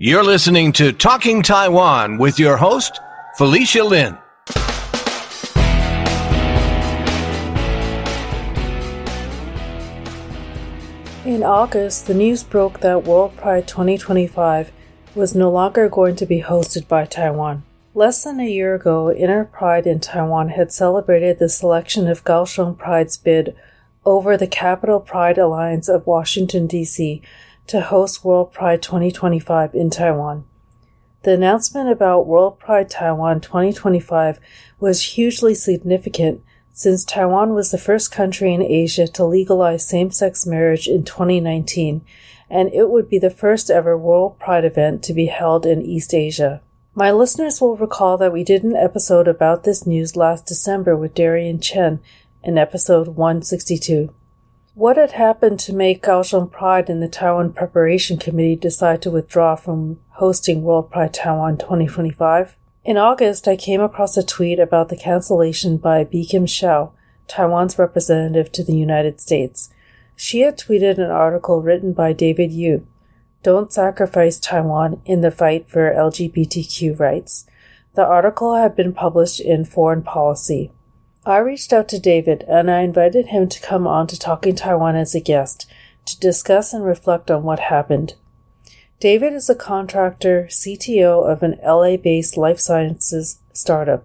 You're listening to Talking Taiwan with your host, Felicia Lin. In August, the news broke that World Pride 2025 was no longer going to be hosted by Taiwan. Less than a year ago, Interpride in Taiwan had celebrated the selection of Kaohsiung Pride's bid over the Capital Pride Alliance of Washington, D.C to host World Pride 2025 in Taiwan. The announcement about World Pride Taiwan 2025 was hugely significant since Taiwan was the first country in Asia to legalize same sex marriage in 2019, and it would be the first ever World Pride event to be held in East Asia. My listeners will recall that we did an episode about this news last December with Darian Chen in episode 162. What had happened to make Kaohsiung Pride and the Taiwan Preparation Committee decide to withdraw from hosting World Pride Taiwan 2025? In August, I came across a tweet about the cancellation by Bi-khim Hsiao, Taiwan's representative to the United States. She had tweeted an article written by David Yu, Don't Sacrifice Taiwan in the Fight for LGBTQ Rights. The article had been published in Foreign Policy. I reached out to David and I invited him to come on to Talking Taiwan as a guest to discuss and reflect on what happened. David is a contractor, CTO of an LA based life sciences startup.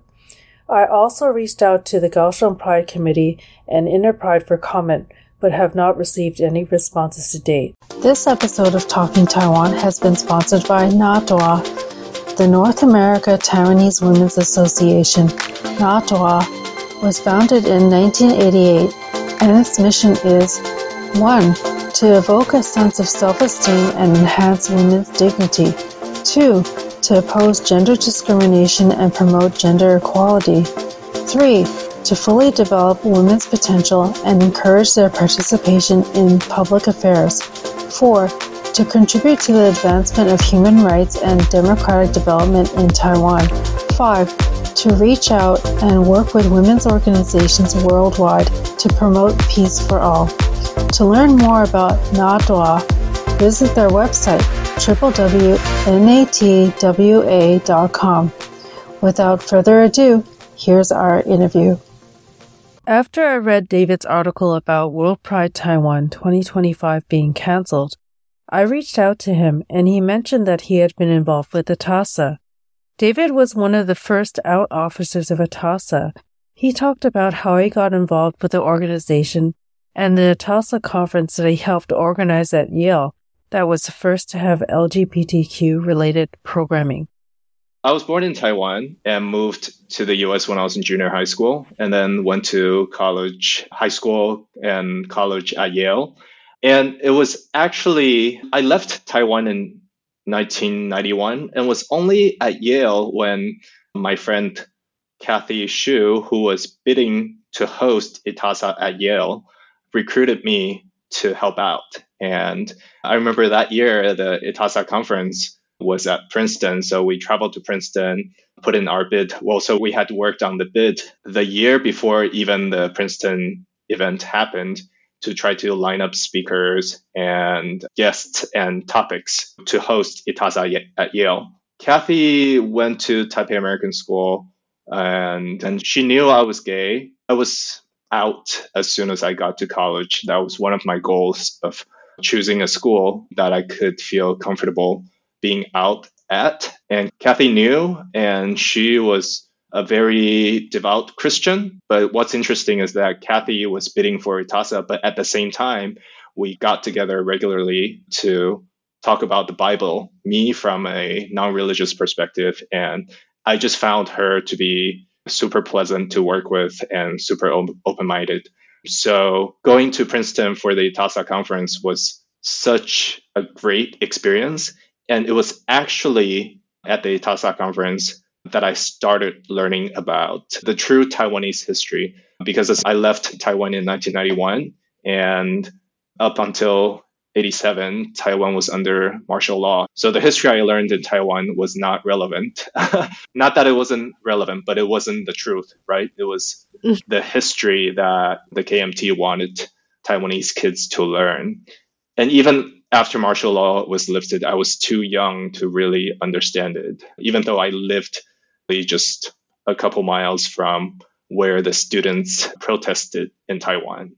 I also reached out to the Kaohsiung Pride Committee and Inner Pride for comment, but have not received any responses to date. This episode of Talking Taiwan has been sponsored by NATWA, the North America Taiwanese Women's Association. NATWA was founded in 1988 and its mission is 1. To evoke a sense of self-esteem and enhance women's dignity. 2. To oppose gender discrimination and promote gender equality. 3. To fully develop women's potential and encourage their participation in public affairs. 4. To contribute to the advancement of human rights and democratic development in Taiwan. 5 to reach out and work with women's organizations worldwide to promote peace for all. To learn more about NATWA, visit their website www.natwa.com. Without further ado, here's our interview. After I read David's article about World Pride Taiwan 2025 being cancelled, I reached out to him and he mentioned that he had been involved with ITASA, David was one of the first out officers of ITASA. He talked about how he got involved with the organization and the ITASA conference that he helped organize at Yale that was the first to have LGBTQ related programming. I was born in Taiwan and moved to the US when I was in junior high school and then went to college, high school, and college at Yale. And it was actually, I left Taiwan in 1991 and was only at Yale when my friend Kathy Shu, who was bidding to host ITASA at Yale, recruited me to help out. And I remember that year, the ITASA conference was at Princeton. So we traveled to Princeton, put in our bid. Well, so we had worked on the bid the year before even the Princeton event happened to try to line up speakers and guests and topics to host ITASA at Yale. Kathy went to Taipei American School and, and she knew I was gay. I was out as soon as I got to college. That was one of my goals of choosing a school that I could feel comfortable being out at. And Kathy knew, and she was a very devout Christian. But what's interesting is that Kathy was bidding for ITASA, but at the same time, we got together regularly to talk about the Bible, me from a non religious perspective. And I just found her to be super pleasant to work with and super open minded. So going to Princeton for the ITASA conference was such a great experience. And it was actually at the ITASA conference that I started learning about the true Taiwanese history because I left Taiwan in 1991 and up until 87, Taiwan was under martial law. So the history I learned in Taiwan was not relevant. not that it wasn't relevant, but it wasn't the truth, right? It was mm. the history that the KMT wanted Taiwanese kids to learn. And even after martial law was lifted, I was too young to really understand it, even though I lived just a couple miles from where the students protested in Taiwan.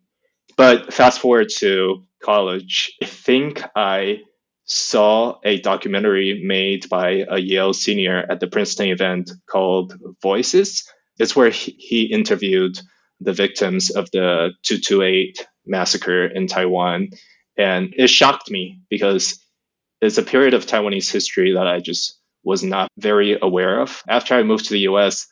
But fast forward to college, I think I saw a documentary made by a Yale senior at the Princeton event called Voices. It's where he interviewed the victims of the 228 massacre in Taiwan. And it shocked me because it's a period of Taiwanese history that I just was not very aware of. After I moved to the US,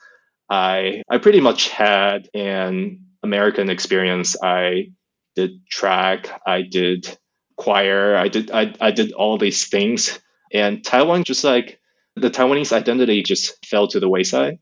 I I pretty much had an American experience. I did track, I did choir, I did I, I did all these things. And Taiwan just like the Taiwanese identity just fell to the wayside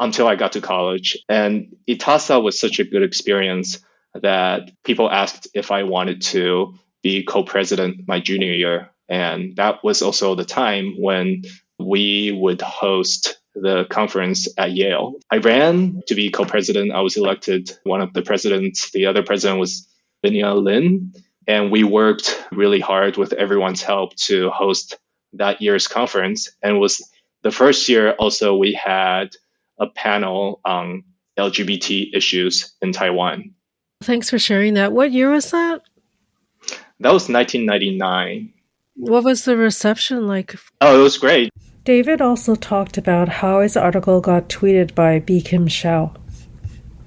until I got to college. And ITASA was such a good experience that people asked if I wanted to be co-president my junior year. And that was also the time when we would host the conference at Yale. I ran to be co-president. I was elected one of the presidents. The other president was Binya Lin. And we worked really hard with everyone's help to host that year's conference. And was the first year also we had a panel on LGBT issues in Taiwan. Thanks for sharing that. What year was that? That was 1999. What was the reception like? Oh, it was great. David also talked about how his article got tweeted by Bi-khim Hsiao.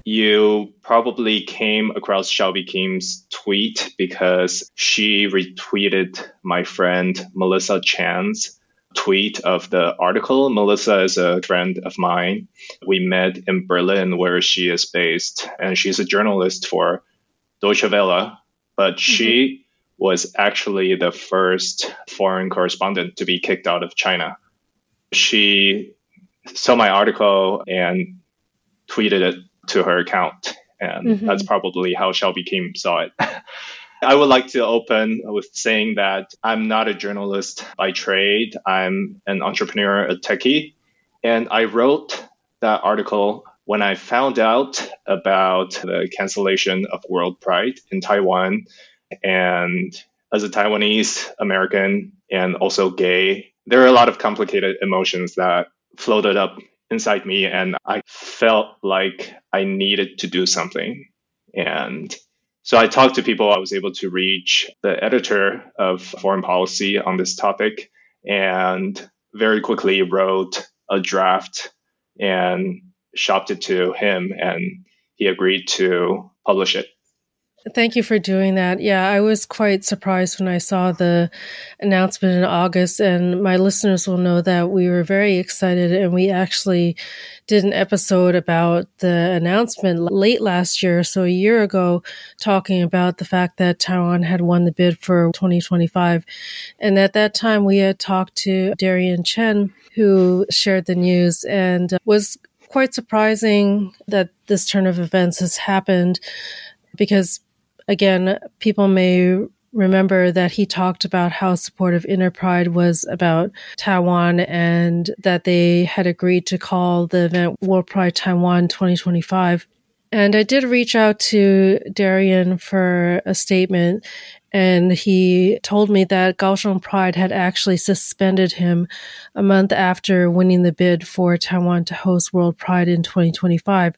You probably came across Hsiao Bi-khim's tweet because she retweeted my friend Melissa Chan's tweet of the article. Melissa is a friend of mine. We met in Berlin, where she is based, and she's a journalist for Deutsche Welle. But mm-hmm. she was actually the first foreign correspondent to be kicked out of China she saw my article and tweeted it to her account. And mm-hmm. that's probably how Hsiao Bi-khim saw it. I would like to open with saying that I'm not a journalist by trade. I'm an entrepreneur, a techie. And I wrote that article when I found out about the cancellation of World Pride in Taiwan. And as a Taiwanese American and also gay, there are a lot of complicated emotions that floated up inside me and I felt like I needed to do something. And so I talked to people. I was able to reach the editor of foreign policy on this topic and very quickly wrote a draft and shopped it to him and he agreed to publish it. Thank you for doing that. Yeah, I was quite surprised when I saw the announcement in August, and my listeners will know that we were very excited, and we actually did an episode about the announcement late last year, so a year ago, talking about the fact that Taiwan had won the bid for 2025. And at that time, we had talked to Darian Chen, who shared the news and uh, was quite surprising that this turn of events has happened because again, people may remember that he talked about how supportive Interpride was about Taiwan and that they had agreed to call the event World Pride Taiwan 2025. And I did reach out to Darian for a statement and he told me that Kaohsiung Pride had actually suspended him a month after winning the bid for Taiwan to host World Pride in 2025.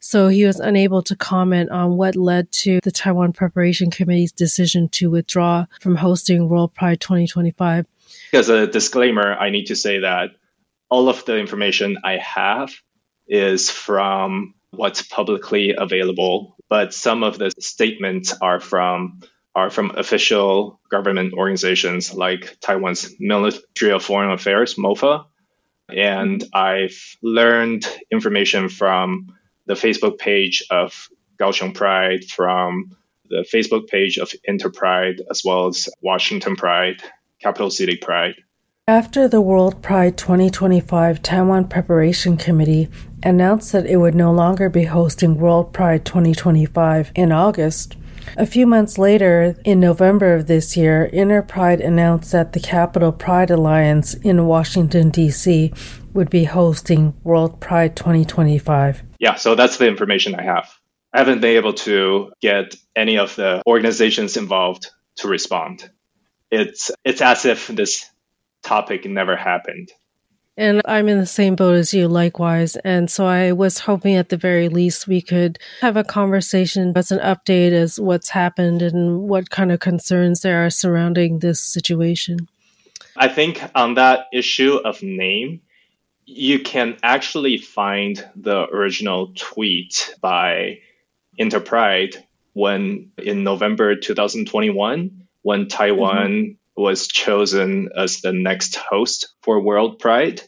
So he was unable to comment on what led to the Taiwan Preparation Committee's decision to withdraw from hosting World Pride 2025. As a disclaimer, I need to say that all of the information I have is from what's publicly available, but some of the statements are from are from official government organizations like Taiwan's Ministry of Foreign Affairs, MOFA. And I've learned information from the Facebook page of Kaohsiung Pride, from the Facebook page of Interpride, as well as Washington Pride, Capital City Pride. After the World Pride 2025 Taiwan Preparation Committee announced that it would no longer be hosting World Pride 2025 in August, a few months later, in November of this year, Interpride announced that the Capital Pride Alliance in Washington, D.C. would be hosting World Pride 2025. Yeah, so that's the information I have. I haven't been able to get any of the organizations involved to respond. it's it's as if this topic never happened. And I'm in the same boat as you, likewise. And so I was hoping at the very least we could have a conversation as an update as what's happened and what kind of concerns there are surrounding this situation. I think on that issue of name, you can actually find the original tweet by Interpride when in November 2021, when Taiwan mm-hmm was chosen as the next host for World Pride.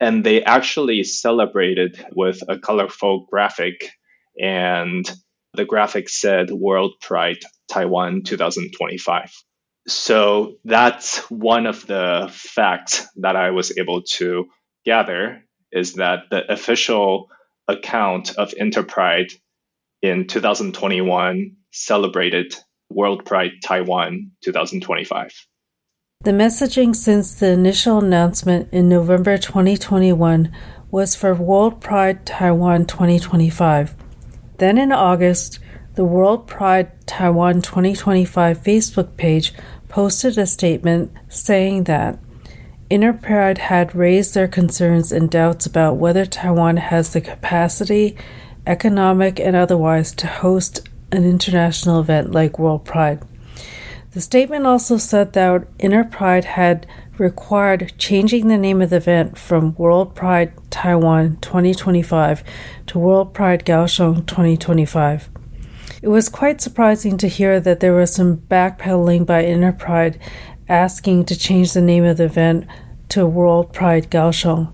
And they actually celebrated with a colorful graphic. And the graphic said World Pride Taiwan 2025. So that's one of the facts that I was able to gather is that the official account of Interpride in 2021 celebrated World Pride Taiwan 2025. The messaging since the initial announcement in November 2021 was for World Pride Taiwan 2025. Then in August, the World Pride Taiwan 2025 Facebook page posted a statement saying that Interpride had raised their concerns and doubts about whether Taiwan has the capacity, economic and otherwise, to host an international event like World Pride. The statement also said that Interpride had required changing the name of the event from World Pride Taiwan 2025 to World Pride Kaohsiung 2025. It was quite surprising to hear that there was some backpedaling by Interpride asking to change the name of the event to World Pride Kaohsiung.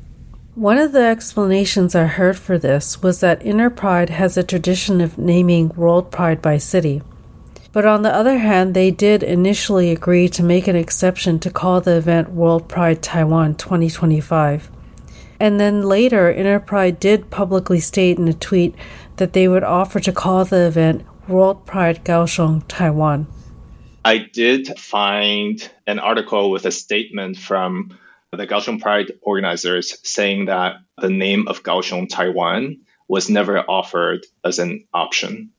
One of the explanations I heard for this was that Interpride has a tradition of naming World Pride by city. But on the other hand, they did initially agree to make an exception to call the event World Pride Taiwan 2025. And then later, Interpride did publicly state in a tweet that they would offer to call the event World Pride Kaohsiung Taiwan. I did find an article with a statement from the Kaohsiung Pride organizers saying that the name of Kaohsiung Taiwan was never offered as an option.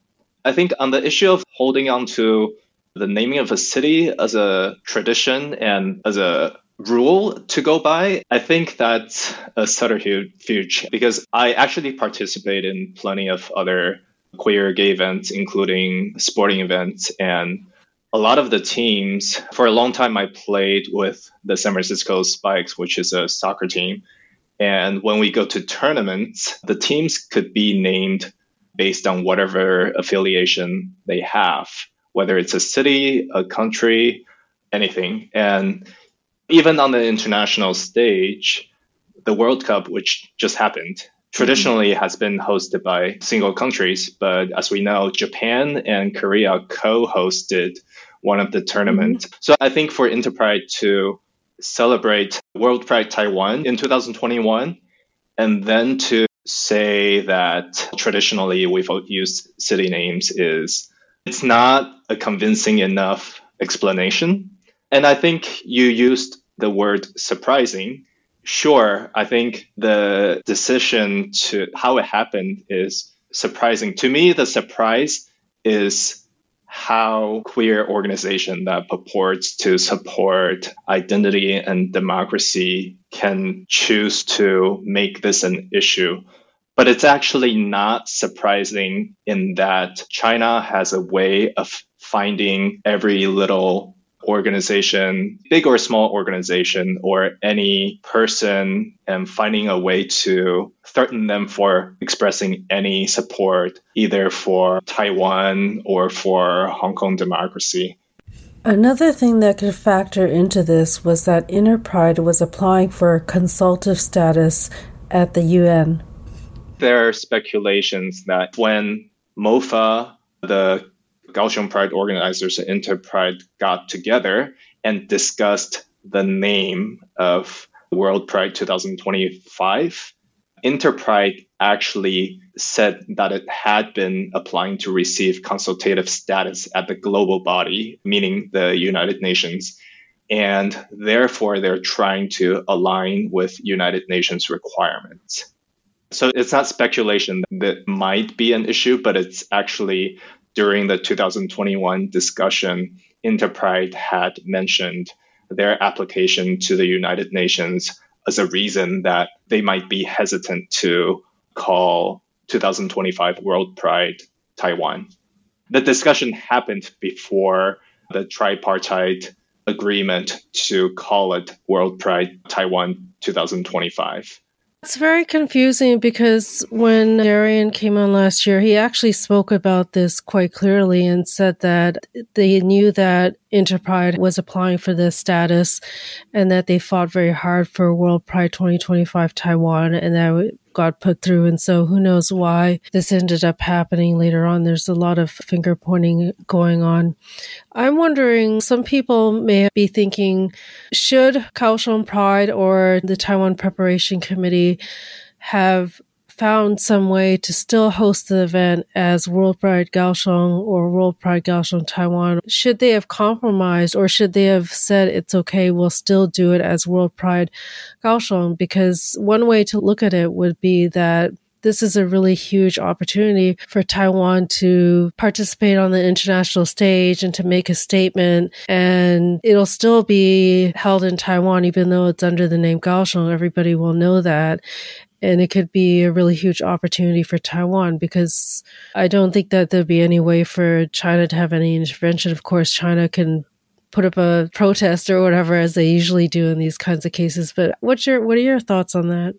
I think on the issue of holding on to the naming of a city as a tradition and as a rule to go by, I think that's a subterfuge because I actually participate in plenty of other queer gay events, including sporting events. And a lot of the teams, for a long time, I played with the San Francisco Spikes, which is a soccer team. And when we go to tournaments, the teams could be named based on whatever affiliation they have, whether it's a city, a country, anything. And even on the international stage, the World Cup, which just happened, traditionally has been hosted by single countries. But as we know, Japan and Korea co hosted one of the tournaments. Mm-hmm. So I think for Interpride to celebrate World Pride Taiwan in 2021 and then to say that traditionally we've used city names is it's not a convincing enough explanation. And I think you used the word surprising. Sure, I think the decision to how it happened is surprising. To me, the surprise is how queer organization that purports to support identity and democracy can choose to make this an issue. But it's actually not surprising in that China has a way of finding every little organization, big or small organization, or any person and finding a way to threaten them for expressing any support, either for Taiwan or for Hong Kong democracy. Another thing that could factor into this was that Interpride was applying for consultative status at the UN. There are speculations that when MOFA, the Kaohsiung Pride organizers and Interpride got together and discussed the name of World Pride 2025. Interpride actually said that it had been applying to receive consultative status at the global body, meaning the United Nations. And therefore, they're trying to align with United Nations requirements. So it's not speculation that might be an issue, but it's actually during the 2021 discussion, Interpride had mentioned their application to the United Nations as a reason that they might be hesitant to call 2025 World Pride Taiwan. The discussion happened before the tripartite agreement to call it World Pride Taiwan 2025. It's very confusing because when Darian came on last year, he actually spoke about this quite clearly and said that they knew that Interpride was applying for this status and that they fought very hard for World Pride 2025 Taiwan and that got put through. And so who knows why this ended up happening later on. There's a lot of finger pointing going on. I'm wondering, some people may be thinking, should Kaohsiung Pride or the Taiwan Preparation Committee have found some way to still host the event as World Pride Kaohsiung or World Pride Kaohsiung Taiwan? Should they have compromised or should they have said it's okay, we'll still do it as World Pride Kaohsiung? Because one way to look at it would be that this is a really huge opportunity for Taiwan to participate on the international stage and to make a statement. And it'll still be held in Taiwan, even though it's under the name Kaohsiung. Everybody will know that and it could be a really huge opportunity for Taiwan because I don't think that there'd be any way for China to have any intervention. Of course, China can put up a protest or whatever as they usually do in these kinds of cases. But what's your what are your thoughts on that?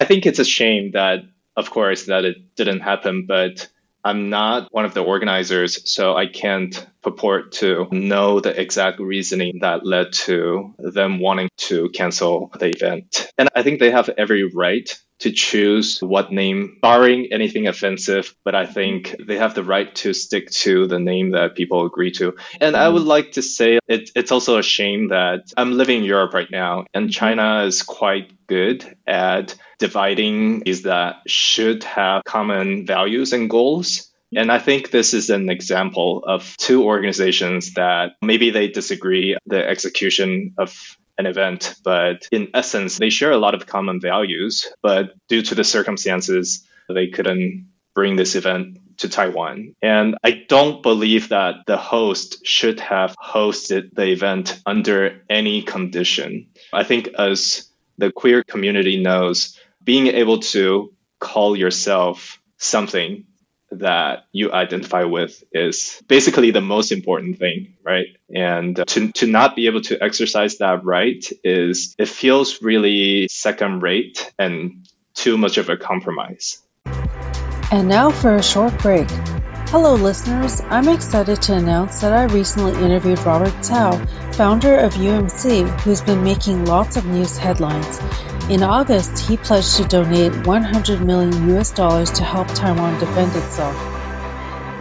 I think it's a shame that, of course, that it didn't happen, but I'm not one of the organizers, so I can't purport to know the exact reasoning that led to them wanting to cancel the event. And I think they have every right to choose what name, barring anything offensive, but I think they have the right to stick to the name that people agree to. And I would like to say it, it's also a shame that I'm living in Europe right now, and China is quite good at dividing these that should have common values and goals. And I think this is an example of two organizations that maybe they disagree the execution of an event, but in essence, they share a lot of common values. But due to the circumstances, they couldn't bring this event to Taiwan. And I don't believe that the host should have hosted the event under any condition. I think as the queer community knows, being able to call yourself something that you identify with is basically the most important thing, right? And to, to not be able to exercise that right is, it feels really second rate and too much of a compromise. And now for a short break. Hello, listeners. I'm excited to announce that I recently interviewed Robert Tsao, founder of UMC, who's been making lots of news headlines. In August, he pledged to donate 100 million US dollars to help Taiwan defend itself.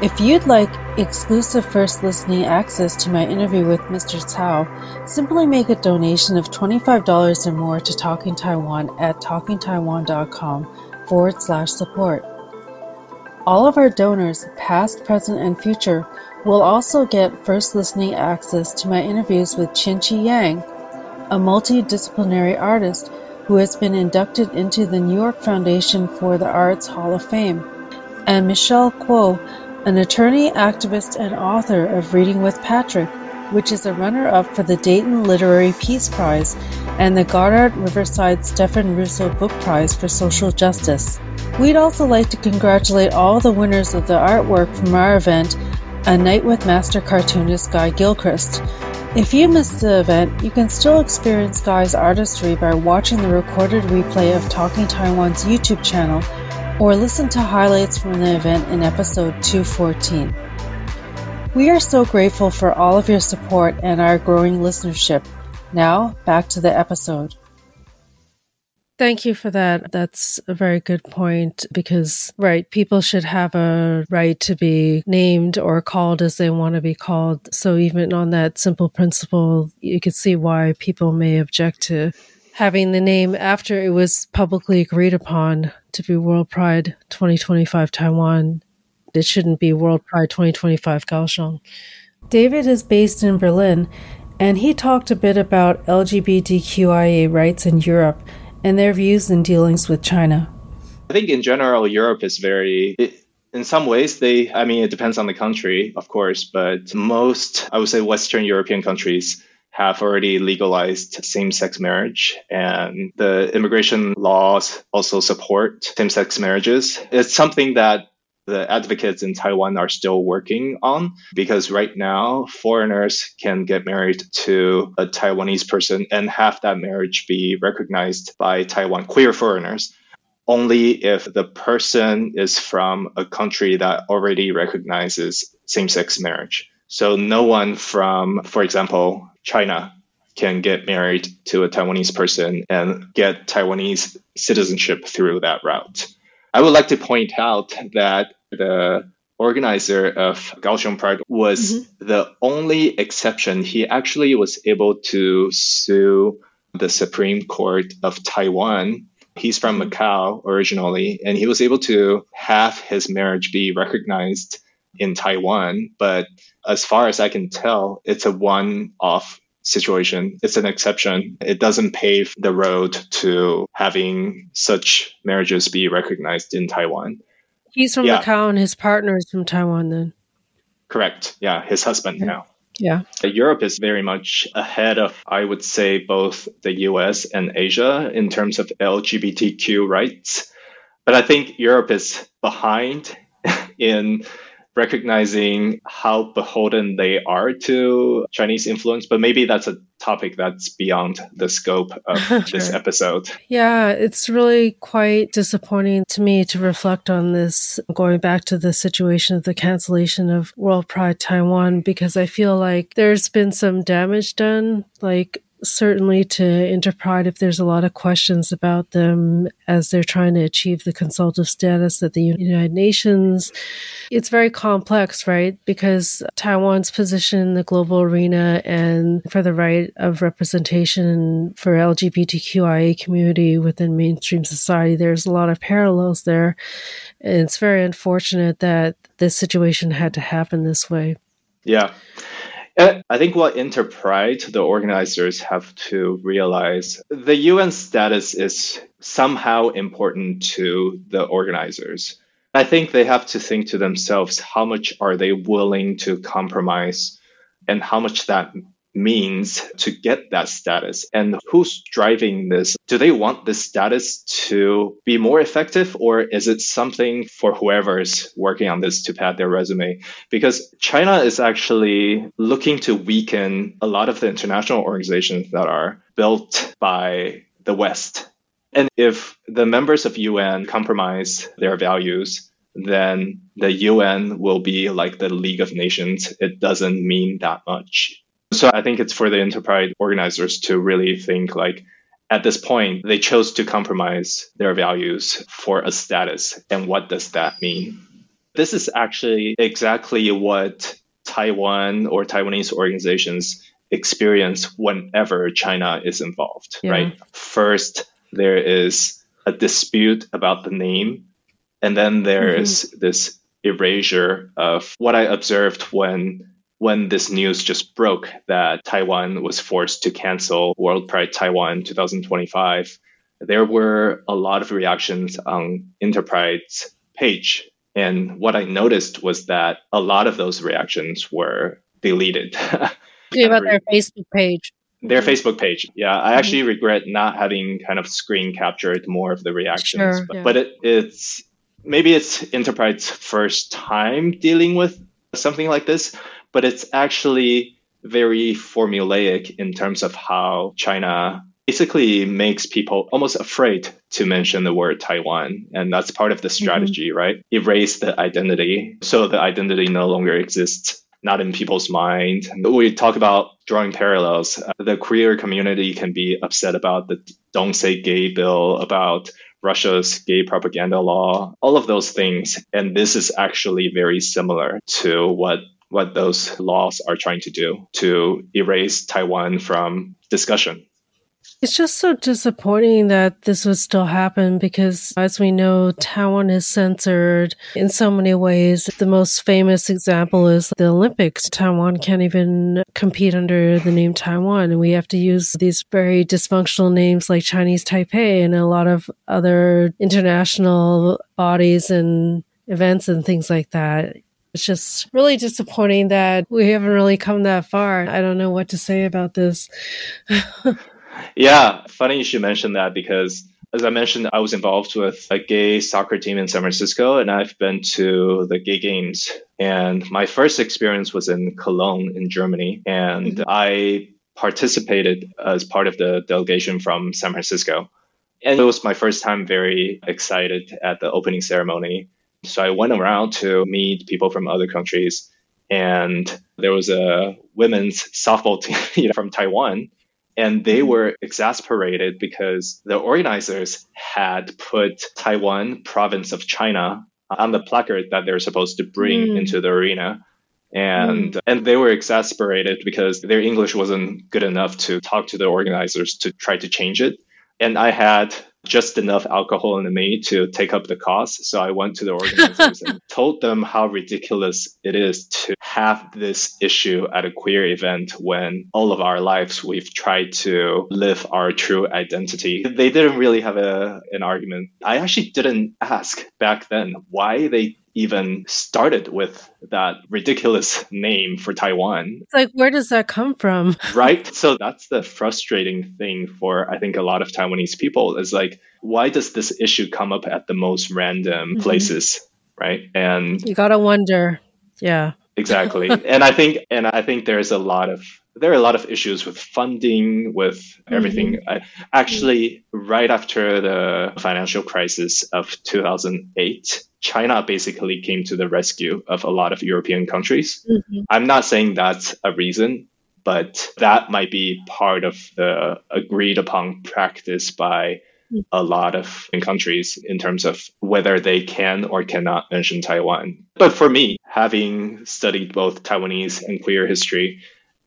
If you'd like exclusive first listening access to my interview with Mr. Tsao, simply make a donation of $25 or more to Talking Taiwan at talkingtaiwan.com forward slash support. All of our donors, past, present, and future, will also get first listening access to my interviews with Qianqi Yang, a multidisciplinary artist who has been inducted into the New York Foundation for the Arts Hall of Fame, and Michelle Kuo, an attorney, activist, and author of Reading with Patrick, which is a runner-up for the Dayton Literary Peace Prize and the Goddard Riverside Stephen Russo Book Prize for Social Justice. We'd also like to congratulate all the winners of the artwork from our event, A Night with Master Cartoonist Guy Gilchrist. If you missed the event, you can still experience Guy's artistry by watching the recorded replay of Talking Taiwan's YouTube channel or listen to highlights from the event in episode 214. We are so grateful for all of your support and our growing listenership. Now, back to the episode. Thank you for that. That's a very good point because, right, people should have a right to be named or called as they want to be called. So, even on that simple principle, you could see why people may object to having the name after it was publicly agreed upon to be World Pride 2025 Taiwan. It shouldn't be World Pride 2025 Kaohsiung. David is based in Berlin, and he talked a bit about LGBTQIA rights in Europe and their views and dealings with China. I think in general, Europe is very, it, in some ways, they, I mean, it depends on the country, of course, but most, I would say, Western European countries have already legalized same sex marriage, and the immigration laws also support same sex marriages. It's something that the advocates in Taiwan are still working on because right now foreigners can get married to a Taiwanese person and have that marriage be recognized by Taiwan queer foreigners only if the person is from a country that already recognizes same sex marriage. So no one from, for example, China can get married to a Taiwanese person and get Taiwanese citizenship through that route. I would like to point out that the organizer of Kaohsiung Pride was mm-hmm. the only exception. He actually was able to sue the Supreme Court of Taiwan. He's from mm-hmm. Macau originally, and he was able to have his marriage be recognized in Taiwan. But as far as I can tell, it's a one off situation. It's an exception. It doesn't pave the road to having such marriages be recognized in Taiwan. He's from yeah. Macau and his partner is from Taiwan then. Correct. Yeah, his husband now. Yeah. Uh, Europe is very much ahead of, I would say, both the US and Asia in terms of LGBTQ rights. But I think Europe is behind in recognizing how beholden they are to Chinese influence, but maybe that's a topic that's beyond the scope of sure. this episode. Yeah, it's really quite disappointing to me to reflect on this, going back to the situation of the cancellation of World Pride Taiwan, because I feel like there's been some damage done. Like certainly to Interpride if there's a lot of questions about them as they're trying to achieve the consultative status at the United Nations. It's very complex, right? Because Taiwan's position in the global arena and for the right of representation for LGBTQIA community within mainstream society, there's a lot of parallels there. And it's very unfortunate that this situation had to happen this way. Yeah. Uh, I think what Interpride, the organizers, have to realize the UN status is somehow important to the organizers. I think they have to think to themselves how much are they willing to compromise and how much that means to get that status and who's driving this do they want this status to be more effective or is it something for whoever's working on this to pad their resume because china is actually looking to weaken a lot of the international organizations that are built by the west and if the members of un compromise their values then the UN will be like the League of Nations. It doesn't mean that much. So I think it's for the Interpride organizers to really think like, at this point, they chose to compromise their values for a status. And what does that mean? This is actually exactly what Taiwan or Taiwanese organizations experience whenever China is involved, yeah. right? First, there is a dispute about the name. And then there's mm-hmm. this erasure of what I observed when when this news just broke that Taiwan was forced to cancel World Pride Taiwan 2025, there were a lot of reactions on Interpride's page. And what I noticed was that a lot of those reactions were deleted. about their Facebook page. Their Facebook page. Yeah. I actually mm-hmm. regret not having kind of screen captured more of the reactions. Sure, but, yeah. but it, it's maybe it's Interpride's first time dealing with something like this but it's actually very formulaic in terms of how China basically makes people almost afraid to mention the word Taiwan. And that's part of the mm-hmm. strategy, mm-hmm. right? Erase the identity so the identity no longer exists. Not in people's mind. We talk about drawing parallels. Uh, the queer community can be upset about the Don't Say Gay bill, about Russia's gay propaganda law, all of those things. And this is actually very similar to what what those laws are trying to do to erase Taiwan from discussion. It's just so disappointing that this would still happen because, as we know, Taiwan is censored in so many ways. The most famous example is the Olympics. Taiwan can't even compete under the name Taiwan, and we have to use these very dysfunctional names like Chinese Taipei and a lot of other international bodies and events and things like that. It's just really disappointing that we haven't really come that far. I don't know what to say about this. yeah, funny you should mention that because as I mentioned, I was involved with a gay soccer team in San Francisco, and I've been to the gay games. And my first experience was in Cologne in Germany, and mm-hmm. I participated as part of the delegation from San Francisco. And it was my first time very excited at the opening ceremony. So I went around to meet people from other countries. And there was a women's softball team from Taiwan and they mm-hmm. were exasperated because the organizers had put Taiwan province of China on the placard that they're supposed to bring mm. into the arena. And mm. and they were exasperated because their English wasn't good enough to talk to the organizers to try to change it. And I had just enough alcohol in me to take up the cost. So I went to the organizers and told them how ridiculous it is to have this issue at a queer event when all of our lives we've tried to live our true identity. They didn't really have a, an argument. I actually didn't ask back then why they even started with that ridiculous name for Taiwan. It's like, where does that come from? right. So that's the frustrating thing for, I think, a lot of Taiwanese people is like, why does this issue come up at the most random mm-hmm. places? Right. And you got to wonder. Yeah. Exactly. and I think, and I think there's a lot of, there are a lot of issues with funding, with everything. Mm-hmm. I, actually, right after the financial crisis of 2008, China basically came to the rescue of a lot of European countries. Mm-hmm. I'm not saying that's a reason, but that might be part of the agreed upon practice by. A lot of countries in terms of whether they can or cannot mention Taiwan. But for me, having studied both Taiwanese and queer history,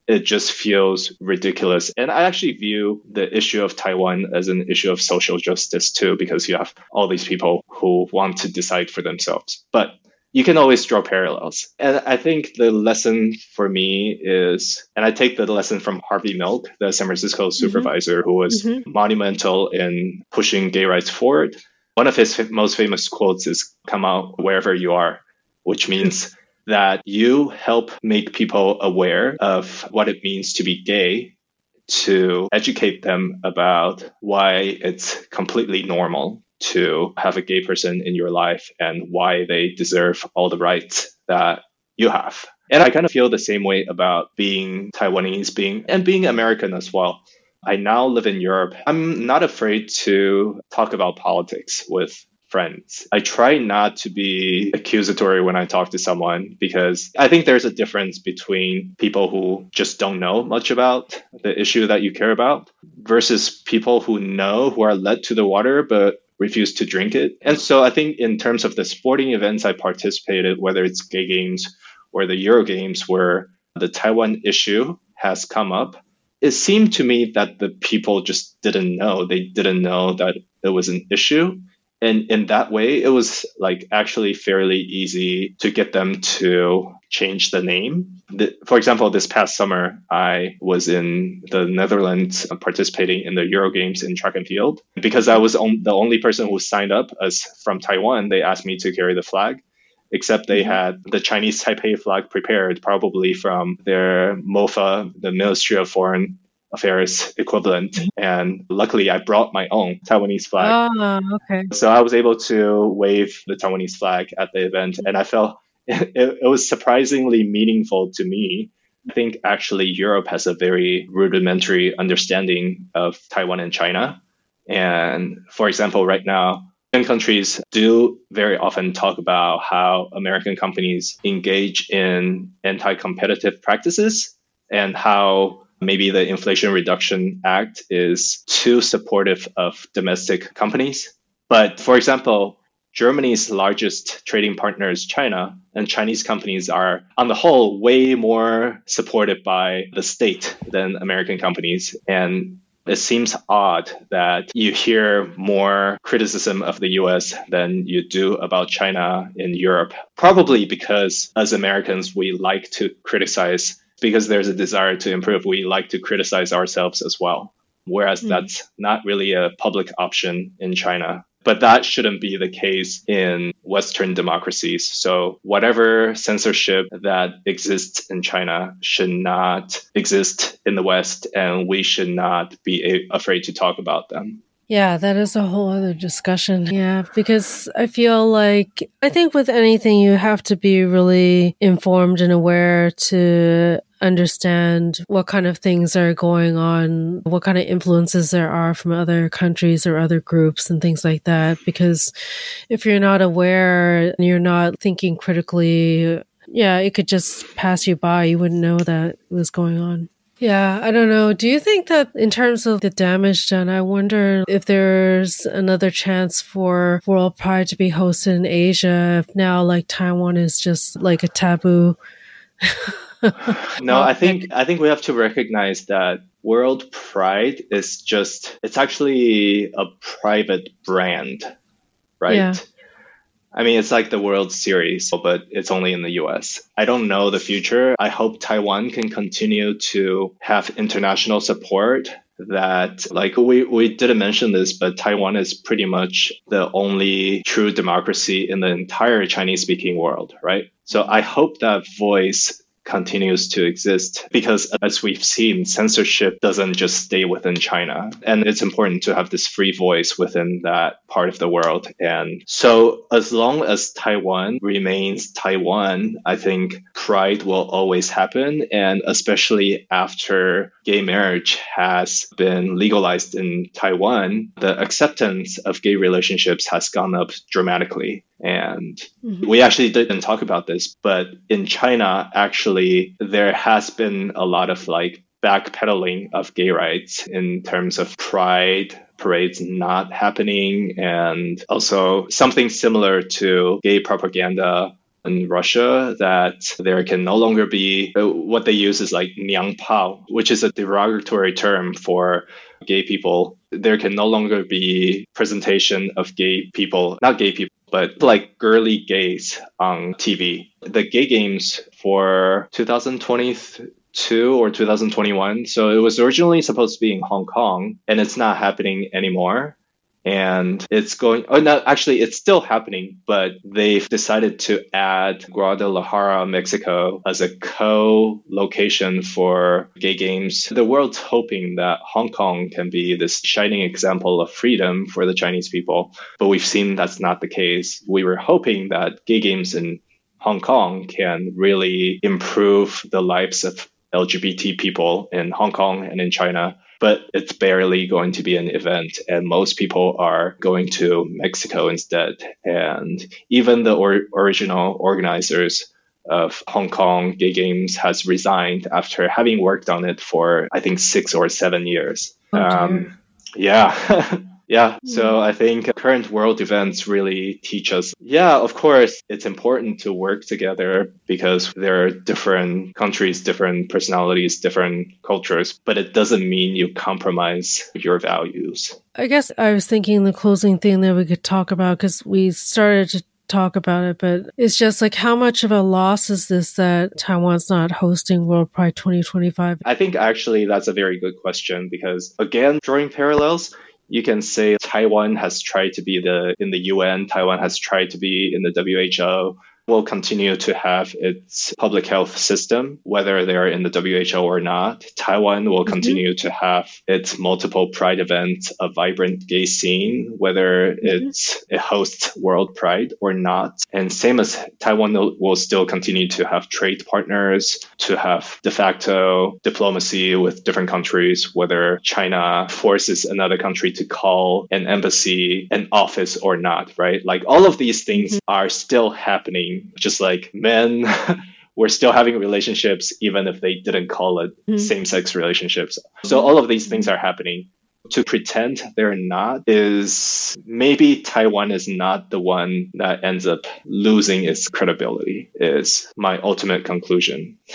it just feels ridiculous. And I actually view the issue of Taiwan as an issue of social justice too, because you have all these people who want to decide for themselves. But you can always draw parallels. And I think the lesson for me is, and I take the lesson from Harvey Milk, the San Francisco mm-hmm. supervisor who was mm-hmm. monumental in pushing gay rights forward. One of his most famous quotes is come out wherever you are, which means that you help make people aware of what it means to be gay to educate them about why it's completely normal to have a gay person in your life and why they deserve all the rights that you have. And I kind of feel the same way about being Taiwanese, being and being American as well. I now live in Europe. I'm not afraid to talk about politics with friends. I try not to be accusatory when I talk to someone because I think there's a difference between people who just don't know much about the issue that you care about versus people who know, who are led to the water, but refuse to drink it. And so I think in terms of the sporting events I participated, whether it's gay games or the Euro games where the Taiwan issue has come up, it seemed to me that the people just didn't know. They didn't know that it was an issue and in that way it was like actually fairly easy to get them to change the name the, for example this past summer i was in the netherlands uh, participating in the euro games in track and field because i was on, the only person who signed up as from taiwan they asked me to carry the flag except they mm-hmm. had the Chinese Taipei flag prepared, probably from their MOFA, the Ministry of Foreign affairs equivalent. Mm-hmm. And luckily, I brought my own Taiwanese flag. Oh, okay. So I was able to wave the Taiwanese flag at the event, and I felt it, it was surprisingly meaningful to me. I think actually Europe has a very rudimentary understanding of Taiwan and China. And for example, right now, countries do very often talk about how American companies engage in anti competitive practices and how maybe the Inflation Reduction Act is too supportive of domestic companies. But for example, Germany's largest trading partner is China, and Chinese companies are, on the whole, way more supported by the state than American companies. And it seems odd that you hear more criticism of the US than you do about China in Europe. Probably because as Americans, we like to criticize because there's a desire to improve, we like to criticize ourselves as well. Whereas mm. that's not really a public option in China. But that shouldn't be the case in Western democracies. So whatever censorship that exists in China should not exist in the West, and we should not be afraid to talk about them. Yeah, that is a whole other discussion. Yeah, because I feel like I think with anything you have to be really informed and aware to understand what kind of things are going on, what kind of influences there are from other countries or other groups and things like that. Because if you're not aware and you're not thinking critically, yeah, it could just pass you by. You wouldn't know that was going on. Yeah, I don't know. Do you think that in terms of the damage done, I wonder if there's another chance for World Pride to be hosted in Asia if now like Taiwan is just like a taboo? no, I think I think we have to recognize that World Pride is just it's actually a private brand, right? Yeah. I mean, it's like the World Series, but it's only in the US. I don't know the future. I hope Taiwan can continue to have international support that like we, we didn't mention this but taiwan is pretty much the only true democracy in the entire chinese speaking world right so i hope that voice continues to exist because as we've seen censorship doesn't just stay within china. And it's important to have this free voice within that part of the world. And so as long as taiwan remains taiwan i think pride will always happen. And especially after gay marriage has been legalized in taiwan the acceptance of gay relationships has gone up dramatically and mm-hmm. we actually didn't talk about this, but in China, actually, there has been a lot of like backpedaling of gay rights in terms of pride parades not happening and also something similar to gay propaganda in Russia that there can no longer be what they use is like niang pao, which is a derogatory term for gay people. There can no longer be presentation of gay people, not gay people, but like girly gays on TV. The gay games for 2022 or 2021. So it was originally supposed to be in Hong Kong and it's not happening anymore and it's going oh no actually it's still happening but they've decided to add guadalajara mexico as a co-location for gay games. The world's hoping that hong kong can be this shining example of freedom for the chinese people but we've seen that's not the case. We were hoping that gay games in hong kong can really improve the lives of lgbt people in hong kong and in china but it's barely going to be an event. And most people are going to Mexico instead. And even the or- original organizers of Hong Kong Gay Games has resigned after having worked on it for, I think, six or seven years. Okay. Um, yeah. Yeah, so hmm. I think current world events really teach us, yeah, of course, it's important to work together because there are different countries, different personalities, different cultures, but it doesn't mean you compromise your values. I guess I was thinking the closing thing that we could talk about because we started to talk about it, but it's just like how much of a loss is this that Taiwan's not hosting World Pride 2025? I think actually that's a very good question because, again, drawing parallels, you can say Taiwan has tried to be the in the UN, Taiwan has tried to be in the WHO, will continue to have its public health system, whether they're in the WHO or not. Taiwan will mm-hmm. continue to have its multiple pride events, a vibrant gay scene, whether mm-hmm. it's it hosts World Pride or not. And same as Taiwan will still continue to have trade partners, to have de facto diplomacy with different countries, whether China forces another country to call an embassy an office or not, right? Like all of these things mm-hmm. are still happening just like men were still having relationships even if they didn't call it mm-hmm. same-sex relationships. So all of these things are happening. To pretend they're not is maybe Taiwan is not the one that ends up losing its credibility, is my ultimate conclusion.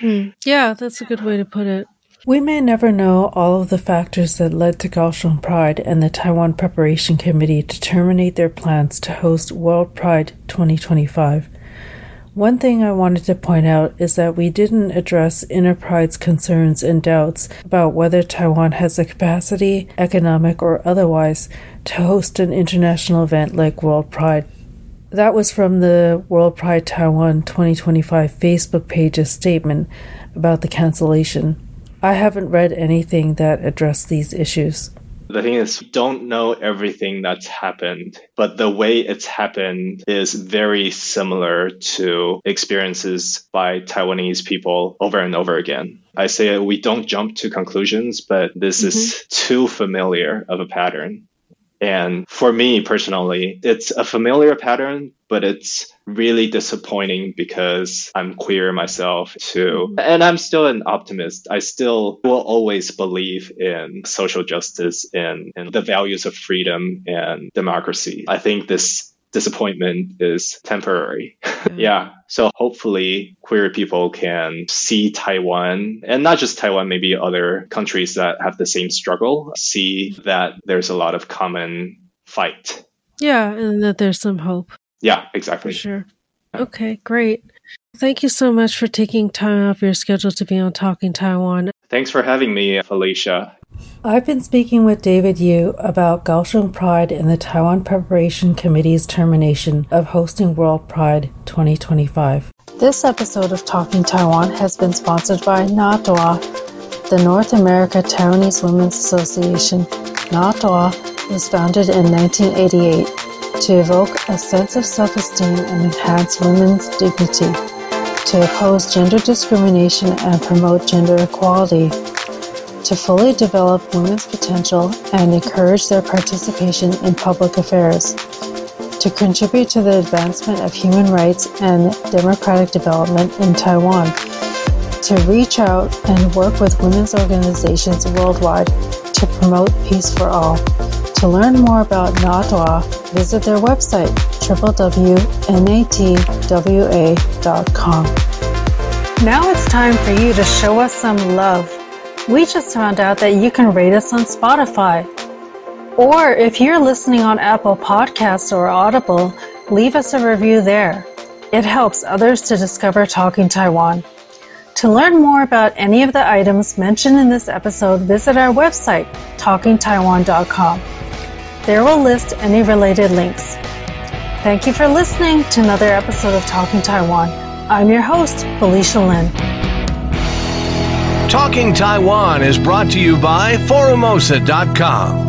mm. Yeah, that's a good way to put it. We may never know all of the factors that led to Kaohsiung Pride and the Taiwan Preparation Committee to terminate their plans to host World Pride 2025. One thing I wanted to point out is that we didn't address Interpride's concerns and doubts about whether Taiwan has the capacity, economic or otherwise, to host an international event like World Pride. That was from the World Pride Taiwan 2025 Facebook page's statement about the cancellation. I haven't read anything that addressed these issues. The thing is, don't know everything that's happened, but the way it's happened is very similar to experiences by Taiwanese people over and over again. I say we don't jump to conclusions, but this mm-hmm. is too familiar of a pattern. And for me personally, it's a familiar pattern, but it's really disappointing because I'm queer myself too. And I'm still an optimist. I still will always believe in social justice and, and the values of freedom and democracy. I think this disappointment is temporary. Mm-hmm. yeah. So hopefully queer people can see Taiwan and not just Taiwan, maybe other countries that have the same struggle, see that there's a lot of common fight. Yeah. And that there's some hope. Yeah, exactly. For sure. Okay, great. Thank you so much for taking time off your schedule to be on Talking Taiwan. Thanks for having me, Felicia. I've been speaking with David Yu about Kaohsiung Pride and the Taiwan Preparation Committee's termination of hosting World Pride 2025. This episode of Talking Taiwan has been sponsored by NATWA, the North America Taiwanese Women's Association. NATWA was founded in 1988 to evoke a sense of self-esteem and enhance women's dignity, to oppose gender discrimination and promote gender equality to fully develop women's potential and encourage their participation in public affairs, to contribute to the advancement of human rights and democratic development in Taiwan, to reach out and work with women's organizations worldwide to promote peace for all. To learn more about NATWA, visit their website www.natwa.com. Now it's time for you to show us some love. We just found out that you can rate us on Spotify. Or if you're listening on Apple Podcasts or Audible, leave us a review there. It helps others to discover Talking Taiwan. To learn more about any of the items mentioned in this episode, visit our website, talkingtaiwan.com. There we'll list any related links. Thank you for listening to another episode of Talking Taiwan. I'm your host, Felicia Lin. Talking Taiwan is brought to you by Forumosa.com